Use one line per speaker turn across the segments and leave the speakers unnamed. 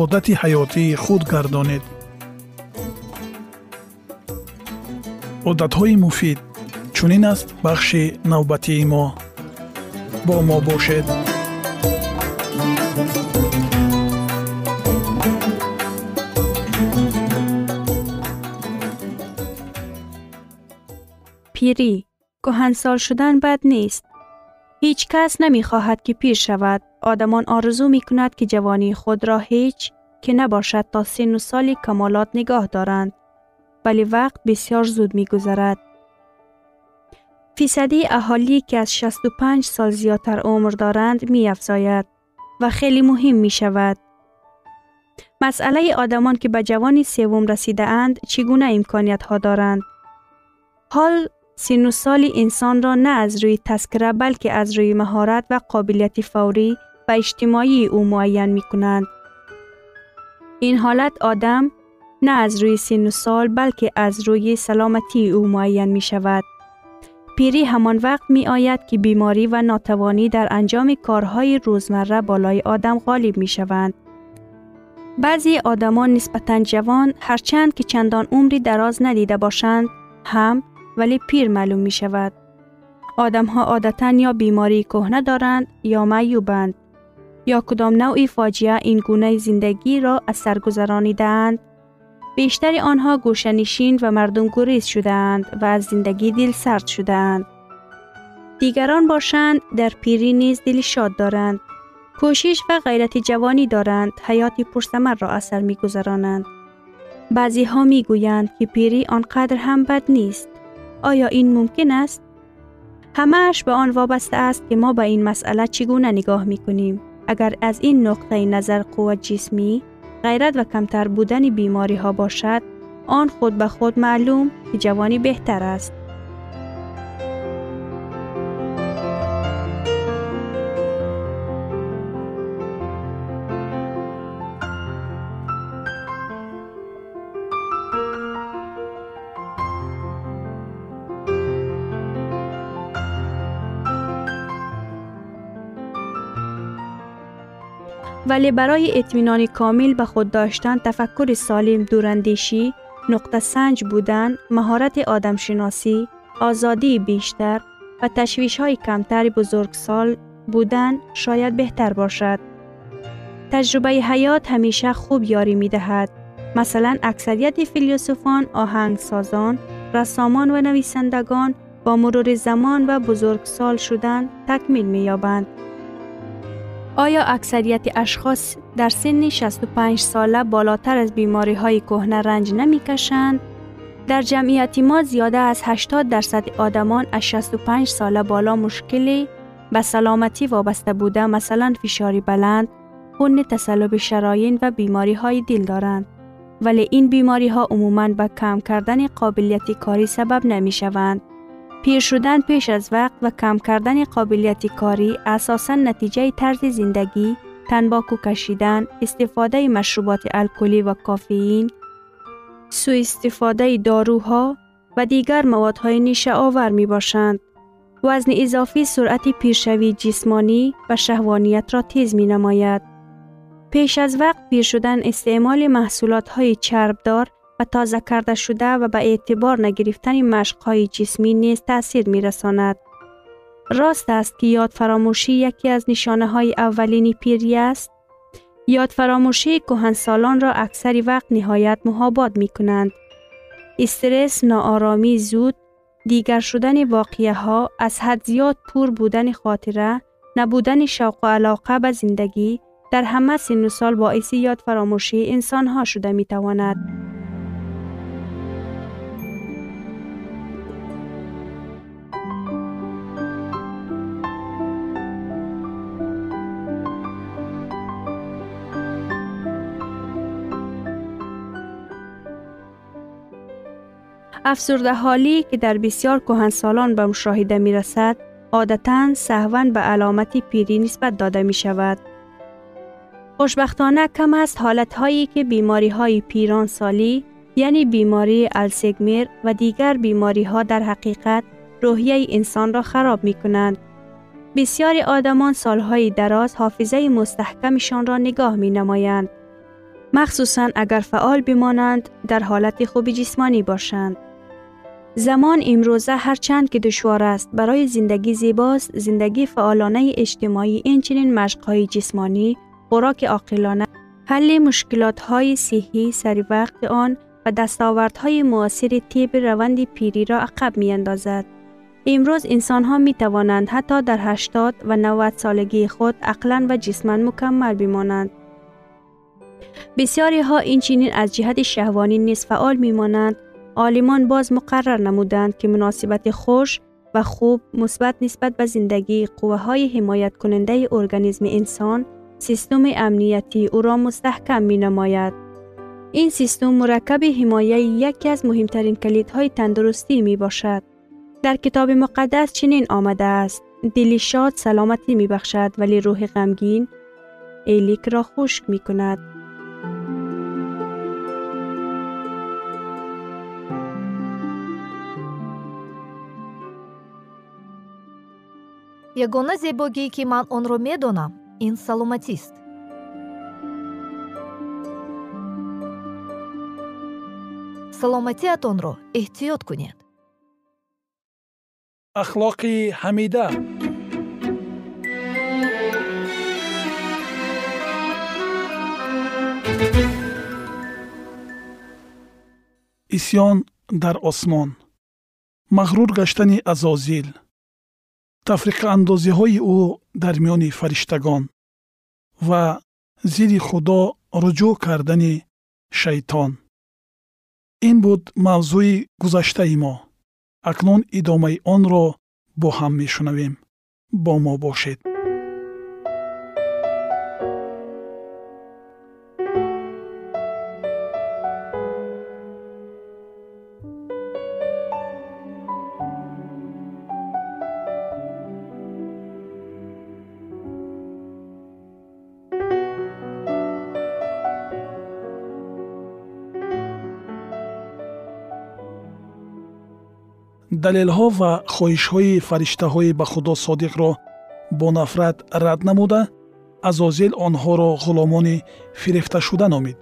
одати ҳаётии худ гардонед одатҳои муфид чунин аст бахши навбатии мо бо мо бошед
пирӣ кӯҳансол шудан бад нест ҳеҷ кас آدمان آرزو می کند که جوانی خود را هیچ که نباشد تا سن و سال کمالات نگاه دارند ولی وقت بسیار زود می گذرد. فیصدی اهالی که از 65 سال زیادتر عمر دارند می افزاید و خیلی مهم می شود. مسئله آدمان که به جوانی سوم رسیده اند چگونه امکانیت ها دارند؟ حال سن و انسان را نه از روی تذکره بلکه از روی مهارت و قابلیت فوری инсонро на аз рӯи таскира балки аз рӯи маҳорат ва қобилияти фаврӣ ва иҷтимоии ӯ муайян мекунанд ин ҳолат одам на аз рӯи сину сол балки аз рӯи саломатии ӯ муайян мешавад пирӣ ҳамон вақт меояд ки беморӣ ва нотавонӣ дар анҷоми корҳои рӯзмарра болои одам ғолиб мешаванд баъзеи одамон нисбатан ҷавон ҳарчанд ки чандон умри дароз надида бошанд ҳам вале пир маълум мешавад одамҳо одатан ё бемории кӯҳна доранд ё маъюбанд ё кудом навъи фоҷиа ин гунаи зиндагиро аз сар гузаронидаанд бештари онҳо гӯшанишин ва мардумгуриз шудаанд ва аз зиндагӣ дилсард шудаанд дигарон бошанд дар пирӣ низ дили шод доранд кӯшиш ва ғайрати ҷавонӣ доранд ҳаёти пурсамарро аз сар мегузаронанд баъзеҳо мегӯянд ки пирӣ он қадр ҳам бад нест оё ин мумкин аст ҳамааш ба он вобаста аст ки мо ба ин масъала чӣ гуна нигоҳ мекунем агар аз ин нуқтаи назар қувват ҷисмӣ ғайрат ва камтар будани бемориҳо бошад он худ ба худ маълум ки ҷавонӣ беҳтар аст ولی برای اطمینان کامل به خود داشتن تفکر سالم دوراندیشی نقطه سنج بودن مهارت آدمشناسی آزادی بیشتر و تشویش های کمتر بزرگسال بودن شاید بهتر باشد تجربه حیات همیشه خوب یاری می دهد مثلا اکثریت فیلسوفان آهنگسازان رسامان و نویسندگان با مرور زمان و بزرگسال شدن تکمیل می یابند. آیا اکثریت اشخاص در سن 65 ساله بالاتر از بیماری های کهنه رنج نمی کشند؟ در جمعیت ما زیاده از 80 درصد آدمان از 65 ساله بالا مشکلی به سلامتی وابسته بوده مثلا فشاری بلند، خون تصلب شراین و بیماری های دل دارند. ولی این بیماری ها عموماً به کم کردن قابلیت کاری سبب نمی شوند. پیر شدن پیش از وقت و کم کردن قابلیت کاری اساساً نتیجه طرز زندگی، تنباکو کشیدن، استفاده مشروبات الکلی و کافئین، سوء استفاده داروها و دیگر موادهای نیشه آور می باشند. وزن اضافی سرعت پیرشوی جسمانی و شهوانیت را تیز می نماید. پیش از وقت پیر شدن استعمال محصولات های چربدار و تازه کرده شده و به اعتبار نگرفتن مشق های جسمی نیز تاثیر می رساند. راست است که یاد فراموشی یکی از نشانه های اولین پیری است. یاد فراموشی کهنسالان را اکثر وقت نهایت محابات می کنند. استرس، ناآرامی زود، دیگر شدن واقعه ها، از حد زیاد پور بودن خاطره، نبودن شوق و علاقه به زندگی در همه سن سال باعث یاد فراموشی انسان ها شده می تواند. افسرده حالی که در بسیار کهنسالان به مشاهده می رسد، عادتا سهون به علامت پیری نسبت داده می شود. خوشبختانه کم است حالت هایی که بیماری های پیران سالی یعنی بیماری السگمیر و دیگر بیماری ها در حقیقت روحیه انسان را خراب می کنند. بسیاری آدمان سالهای دراز حافظه مستحکمشان را نگاه می نمایند. مخصوصا اگر فعال بمانند در حالت خوب جسمانی باشند. زمان امروزه هرچند که دشوار است برای زندگی زیباست زندگی فعالانه اجتماعی اینچنین مشقهای جسمانی خوراک عاقلانه حل مشکلات های صحی سری وقت آن و دستاوردهای معاصر طب روند پیری را عقب می اندازد. امروز انسان ها می توانند حتی در 80 و 90 سالگی خود عقلا و جسما مکمل بمانند. بسیاری ها این چنین از جهت شهوانی نیز فعال می مانند. عالمان باز مقرر نمودند که مناسبت خوش و خوب مثبت نسبت به زندگی قوه های حمایت کننده ارگانیسم انسان سیستم امنیتی او را مستحکم می نماید. این سیستم مرکب حمایه یکی از مهمترین کلیدهای تندرستی می باشد. در کتاب مقدس چنین آمده است. دلی شاد سلامتی می بخشد ولی روح غمگین ایلیک را خشک می کند.
Ягона зебогие ки ман онро медонам ин саломатист. Саломатиатонро эҳтиёт кунед.
Ахлоқи ҳамида. Исьён дар осмон. Мағрур гаштани азозил тафриқаандозиҳои ӯ дар миёни фариштагон ва зидди худо руҷӯъ кардани шайтон. Ин буд мавзӯи гузаштаи мо. Акнун идомаи онро бо ҳам мешунавем. Бо мо бошед далелҳо ва хоҳишҳои фариштаҳои ба худо содиқро бо нафрат рад намуда азозил онҳоро ғуломони фирифташуда номид.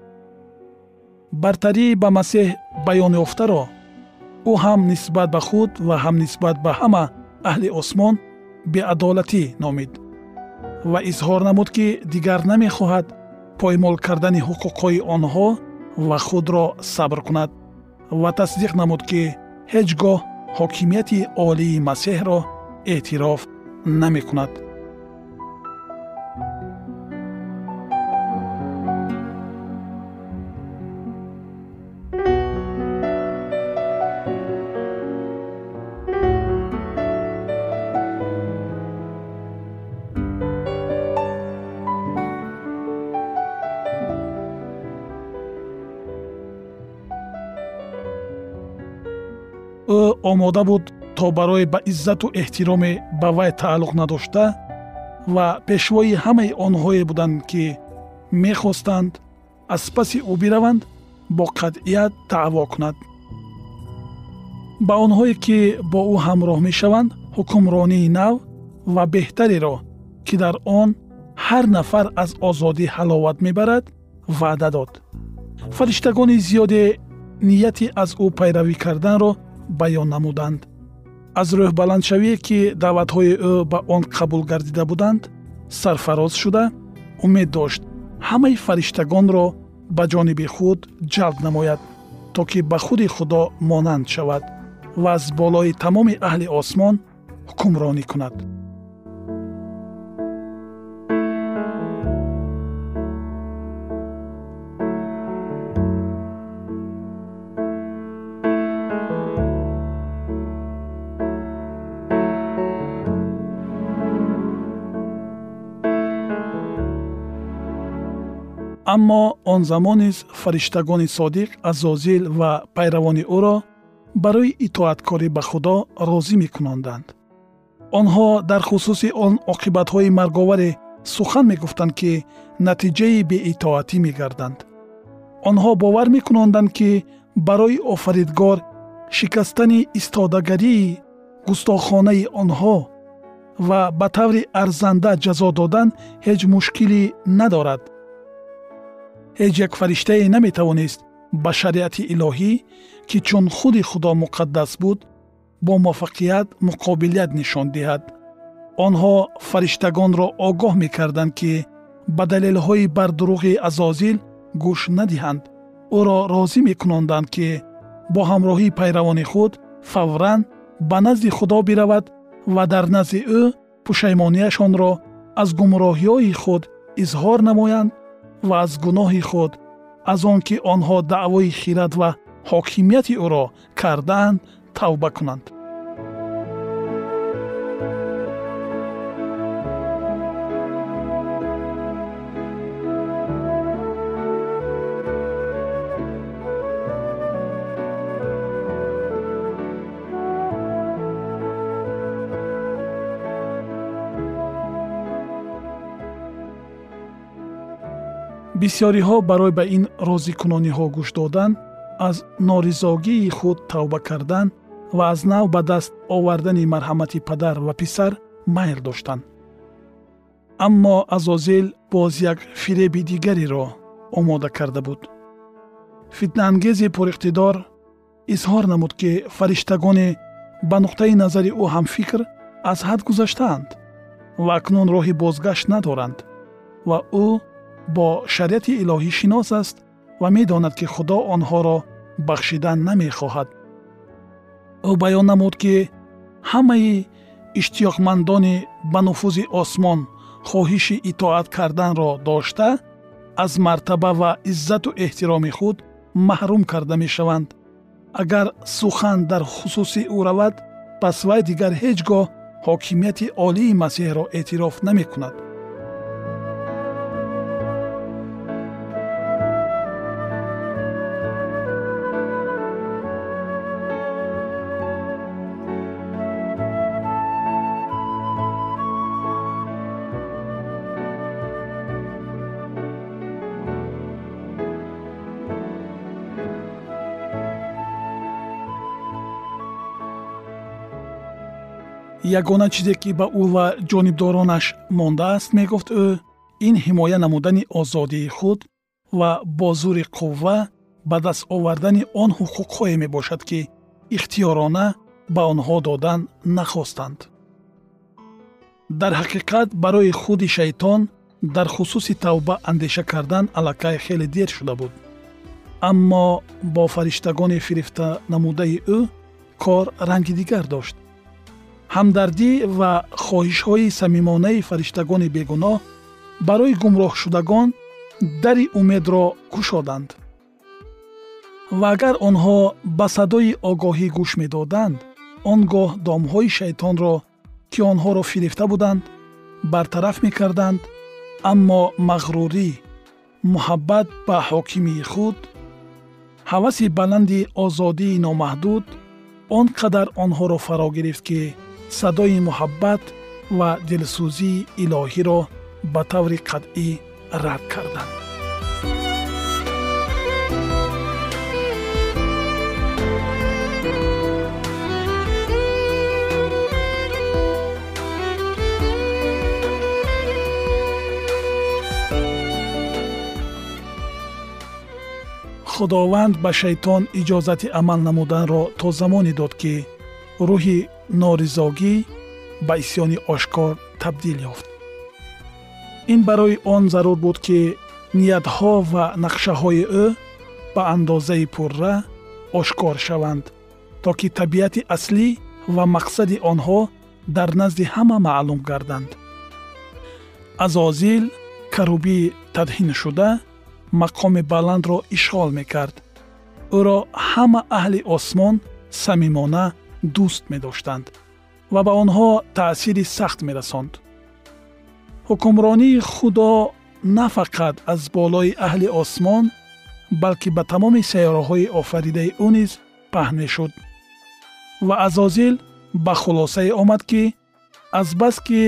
Бартарӣ ба масеҳ баёнёфтаро ӯ ҳам нисбат ба худ ва ҳам нисбат ба ҳама аҳли осмон беадолатӣ номид ва изҳор намуд ки дигар намехоҳад поймол кардани ҳуқуқҳои онҳо ва худро сабр кунад ва тасдиқ намуд ки ҳеҷ гоҳ ҳокимияти олии масеҳро эътироф намекунад ӯ омода буд то барои ба иззату эҳтироме ба вай тааллуқ надошта ва пешвои ҳамаи онҳое буданд ки мехостанд аз паси ӯ бираванд бо қатъият даъво кунад. Ба онҳое ки бо ӯ ҳамроҳ мешаванд ҳукмронии нав ва беҳтареро ки дар он ҳар нафар аз озодӣ ҳаловат мебарад ваъда дод. Фариштагони зиёде нияти аз ӯ пайравӣ карданро баён намуданд. Аз рӯҳбаландшавие ки даъватҳои ӯ ба он қабул гардида буданд сарфароз шуда умед дошт ҳамаи фариштагонро ба ҷониби худ ҷалб намояд то ки ба худи худо монанд шавад ва аз болои тамоми аҳли осмон ҳукмронӣ кунад аммо он замон низ фариштагони содиқ азозил ва пайравони ӯро барои итоаткорӣ ба худо розӣ мекунонданд онҳо дар хусуси он оқибатҳои марговаре сухан мегуфтанд ки натиҷаи беитоатӣ мегарданд. Онҳо бовар мекунонданд ки барои офаридгор шикастани истодагарии густохонаи онҳо ва ба таври арзанда ҷазо додан ҳеҷ мушкилӣ надорад ҳеҷ як фариштае наметавонист ба шариати илоҳӣ ки чун худи худо муқаддас буд бо муваффақият муқобилият нишон диҳад. Онҳо фариштагонро огоҳ мекарданд ки ба далелҳои бардуруғи азозил гӯш надиҳанд. Ӯро розӣ мекунонданд ки бо ҳамроҳии пайравони худ фавран ба назди худо биравад ва дар назди ӯ пушаймонияшонро аз гумроҳиҳои худ изҳор намоянд ва аз гуноҳи худ аз он ки онҳо даъвои хират ва ҳокимияти ӯро кардаанд тавба кунанд бисьёриҳо барои ба ин розикунониҳо гӯш додан аз норизогии худ тавба кардан ва аз нав ба даст овардани марҳамати падар ва писар майл доштанд аммо азозил боз як фиреби дигареро омода карда буд. Фитнаангези пуриқтидор изҳор намуд ки фариштагоне ба нуқтаи назари ӯ ҳамфикр аз ҳад гузаштаанд ва акнун роҳи бозгашт надоранд ва ӯ бо шариати илоҳӣ шинос аст ва медонад ки худо онҳоро бахшидан намехоҳад. Ӯ баён намуд ки ҳамаи иштиёқмандони ба нуфузи осмон хоҳиши итоат карданро дошта аз мартаба ва иззату эҳтироми худ маҳрум карда мешаванд. Агар сухан дар хусуси ӯ равад пас вай дигар ҳеҷ гоҳ ҳокимияти олии масеҳро эътироф намекунад ягона чизе ки ба ӯ ва ҷонибдоронаш мондааст мегуфт ӯ ин ҳимоя намудани озодии худ ва бо зури қувва ба даст овардани он ҳуқуқҳое мебошад ки ихтиёрона ба онҳо додан нахостанд. Дар ҳақиқат барои худи шайтон дар хусуси тавба андеша кардан аллакай хеле дер шуда буд. Аммо бо фариштагони фирифта намудаи ӯ кор ранги дигар дошт ҳамдардӣ ва хоҳишҳои самимонаи фариштагони бегуноҳ барои гумроҳшудагон дари умедро кушоданд. Ва агар онҳо ба садои огоҳӣ гӯш медоданд он гоҳ домҳои шайтонро ки онҳоро фирифта буданд бартараф мекарданд аммо мағрурӣ муҳаббат ба ҳокимии худ ҳаваси баланди озодии номаҳдуд он қадар онҳоро фаро гирифт ки садои муҳаббат ва дилсӯзии илоҳиро ба таври қатъӣ рад карданд. Худованд ба шайтон иҷозати амал намуданро то замоне дод ки рӯҳи норизогӣ ба исьёни ошкор табдил ёфт. Ин барои он зарур буд ки ниятҳо ва нақшаҳои ӯ ба андозаи пурра ошкор шаванд то ки табиати аслӣ ва мақсади онҳо дар назди ҳама маълум гарданд. Азозил карубӣ тадҳиншуда мақоми баландро ишғол мекард. Ӯро ҳама аҳли осмон самимона дӯст медоштанд ва ба онҳо таъсири сахт мерасонд ҳукмронии худо на фақат аз болои аҳли осмон балки ба тамоми сайёраҳои офаридаи ӯ низ паҳн мешуд ва азозил ба хулосае омад ки азбаски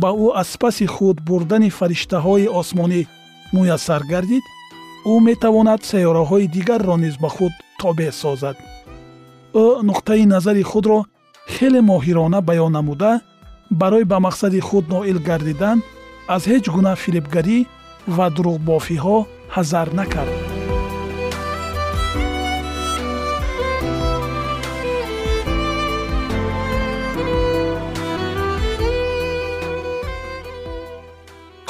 ба ӯ аз паси худ бурдани фариштаҳои осмонӣ муяссар гардид ӯ метавонад сайёраҳои дигарро низ ба худ тобеъ созад ӯ нуқтаи назари худро хеле моҳирона баён намуда барои ба мақсади худ ноил гардидан аз ҳеҷ гуна фиребгарӣ ва дурӯғбофиҳо ҳазар накард.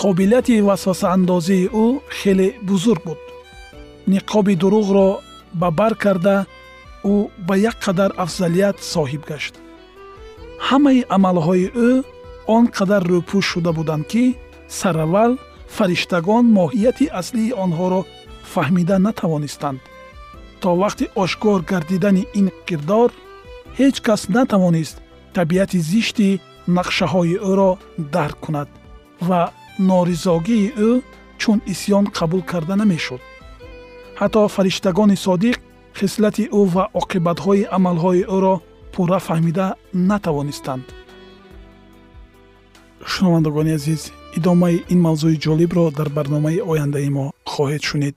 Қобилияти васвасаандозии ӯ хеле бузург буд. Ниқоби дурӯғро ба бар карда ӯ ба як қадар афзалият соҳиб гашт. Ҳамаи амалҳои ӯ он қадар рӯпӯш шуда буданд ки сараввал фариштагон моҳияти аслии онҳоро фаҳмида натавонистанд. То вақти ошкор гардидани ин кирдор ҳеҷ кас натавонист табиати зишти нақшаҳои ӯро дарк кунад ва норизогии ӯ чун исьён қабул карда намешуд. Ҳатто фариштагони содиқ хислати ӯ ва оқибатҳои амалҳои ӯро пурра фаҳмида натавонистанд. Шунавандагони азиз идомаи ин мавзӯи ҷолибро дар барномаи ояндаи мо хоҳед шунид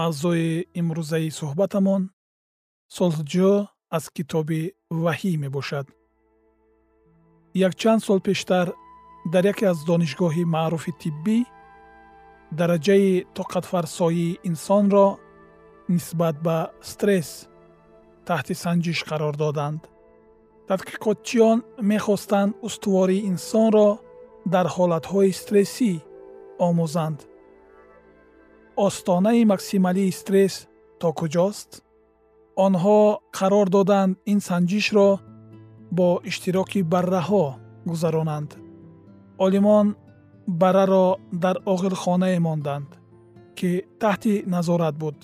мавзӯи имрӯзаи суҳбатамон солҳуҷӯ аз китоби ваҳӣ мебошад. Якчанд сол пештар дар яке аз донишгоҳи маъруфи тиббӣ дараҷаи тоқатфарсоии инсонро нисбат ба стресс таҳти санҷиш қарор доданд. Тадқиқотчиён мехостанд устувории инсонро дар ҳолатҳои стрессӣ омӯзанд остонаи максималии стресс то куҷост? Онҳо қарор доданд ин санҷишро бо иштироки барраҳо гузаронанд. Олимон барраро дар оғилхонае монданд ки таҳти назорат буд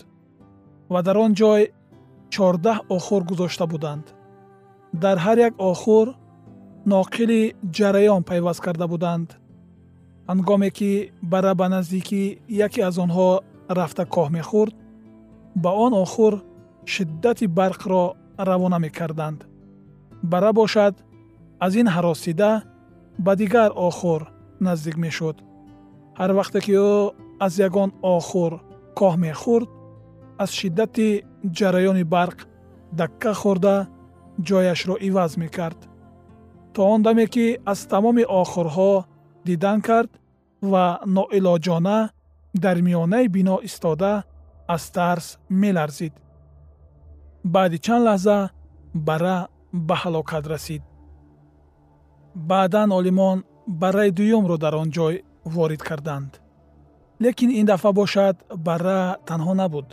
ва дар он ҷой чордаҳ охур гузошта буданд. Дар ҳар як охур ноқили ҷараён пайваст карда буданд ҳангоме ки бара ба наздикии яке аз онҳо рафта коҳ мехӯрд ба он охур шиддати барқро равона мекарданд. бара бошад аз ин ҳаросида ба дигар охур наздик мешуд. ҳар вақте ки ӯ аз ягон охур коҳ мехӯрд аз шиддати ҷараёни барқ дакка хӯрда ҷояшро иваз мекард. то он даме ки аз тамоми охурҳо дидан кард ва ноилоҷона дар миёнаи бино истода аз тарс меларзид. Баъди чанд лаҳза бара ба ҳалокат расид. Баъдан олимон барраи дуюмро дар он ҷой ворид карданд. Лекин ин дафъа бошад барра танҳо набуд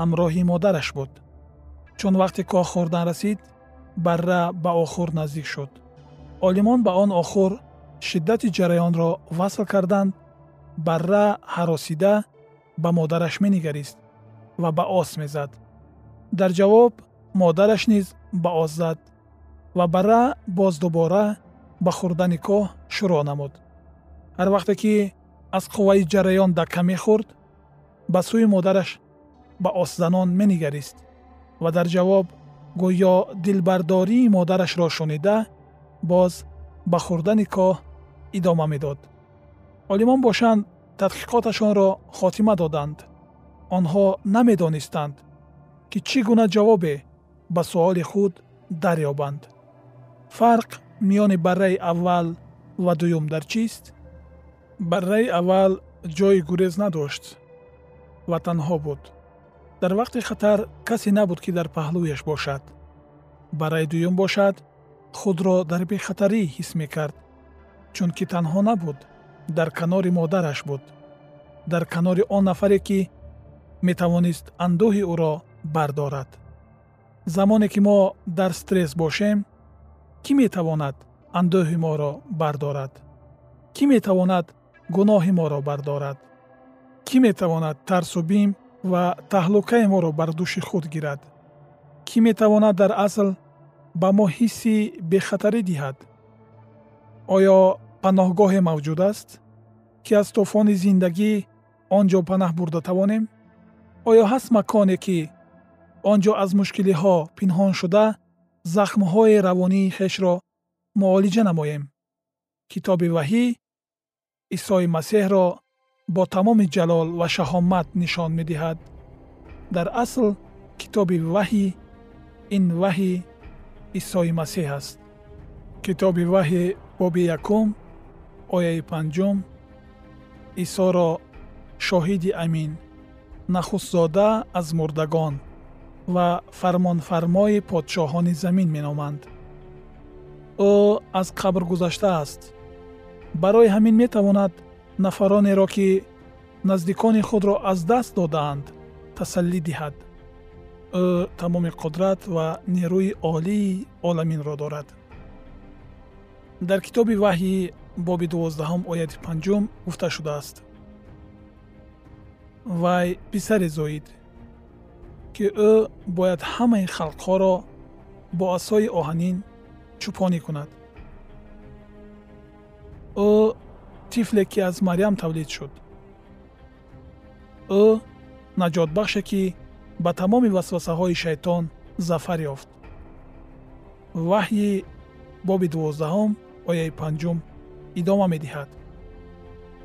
ҳамроҳи модараш буд. Чун вақте коҳ хӯрдан расид барра ба охур наздик шуд. Олимон ба он охур шиддати ҷараёнро васл карданд барра ҳаросида ба модараш менигарист ва ба ос мезад. Дар ҷавоб модараш низ ба ос зад ва барра боз дубора ба хӯрдани коҳ шурӯъ намуд. Ҳар вақте ки аз қувваи ҷараён дакка мехӯрд ба сӯи модараш ба осзанон менигарист ва дар ҷавоб гӯё дилбардории модарашро шунида боз ба хӯрдани коҳ идома медод. Олимон бошанд тадқиқоташонро хотима доданд. Онҳо намедонистанд ки чӣ гуна ҷавобе ба суоли худ дарёбанд. Фарқ миёни барраи аввал ва дуюм дар чист? Барраи аввал ҷои гурез надошт. Ва танҳо буд. Дар вақти хатар касе набуд ки дар паҳлӯяш бошад. Барраи дуюм бошад худро дар бехатарӣ ҳис мекард чунки танҳо набуд дар канори модараш буд. Дар канори он нафаре ки метавонист андӯҳи ӯро бардорад. Замоне ки мо дар стресс бошем кӣ метавонад андӯҳи моро бардорад? Кӣ метавонад гуноҳи моро бардорад? Кӣ метавонад тарсу бим ва таҳлукаи моро бар дӯши худ гирад? Кӣ метавонад дар асл ба мо ҳисси бехатарӣ диҳад оё паноҳгоҳе мавҷуд аст ки аз тӯфони зиндагӣ он ҷо панаҳ бурда тавонем? Оё ҳаст маконе ки он ҷо аз мушкилиҳо пинҳон шуда захмҳои равонии хешро муолиҷа намоем? Китоби ваҳӣ исои масеҳро бо тамоми ҷалол ва шаҳомат нишон медиҳад. Дар асл китоби ваҳӣ ин ваҳӣ исои масеҳ аст. Китоби ваҳйи боби якум ояи панҷум исоро шоҳиди амин нахустзода аз мурдагон ва фармонфармои подшоҳони замин меноманд. Ӯ аз қабр гузаштааст барои ҳамин метавонад нафаронеро ки наздикони худро аз даст додаанд тасаллӣ диҳад. Ӯ тамоми қудрат ва нерӯи олии оламинро дорад дар китоби ваҳйи боби дувоздаҳум ояти панҷум гуфта шудааст. Вай писаре зоид ки ӯ бояд ҳамаи халқҳоро бо асои оҳанин чӯпонӣ кунад. Ӯ тифле ки аз марьям тавлид шуд. Ӯ наҷотбахше ки ба тамоми васвасаҳои шайтон зафар ёфт. Ваҳйи боби дувоздаҳум ояи панҷум идома медиҳад.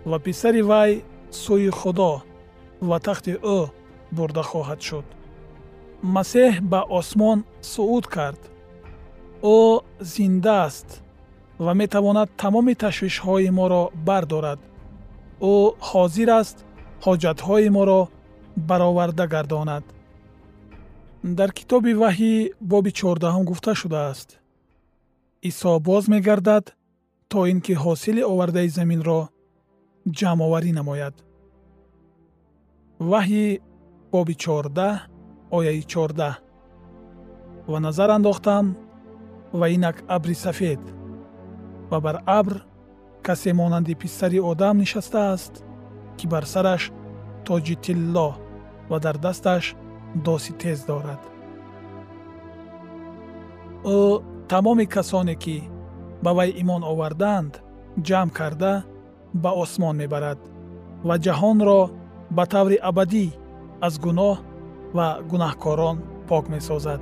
Ва писари вай сӯи худо ва тахти ӯ бурда хоҳад шуд. Масеҳ ба осмон сууд кард. Ӯ зинда аст ва метавонад тамоми ташвишҳои моро бардорад. Ӯ ҳозир аст ҳоҷатҳои моро бароварда гардонад. Дар китоби ваҳйи боби чордаҳум гуфта шудааст исо боз мегардад то ин ки ҳосили овардаи заминро ҷамъоварӣ намояд. Ваҳйи боби чордаҳ ояи чордаҳ. Ва назар андохтам ва инак абри сафед. Ва бар абр касе монанди писари одам нишастааст ки бар сараш тоҷи тилло ва дар дасташ доси тез дорад. Ӯ тамоми касоне ки ба вай имон овардаанд ҷамъ карда ба осмон мебарад ва ҷаҳонро ба таври абадӣ аз гуноҳ ва гунаҳкорон пок месозад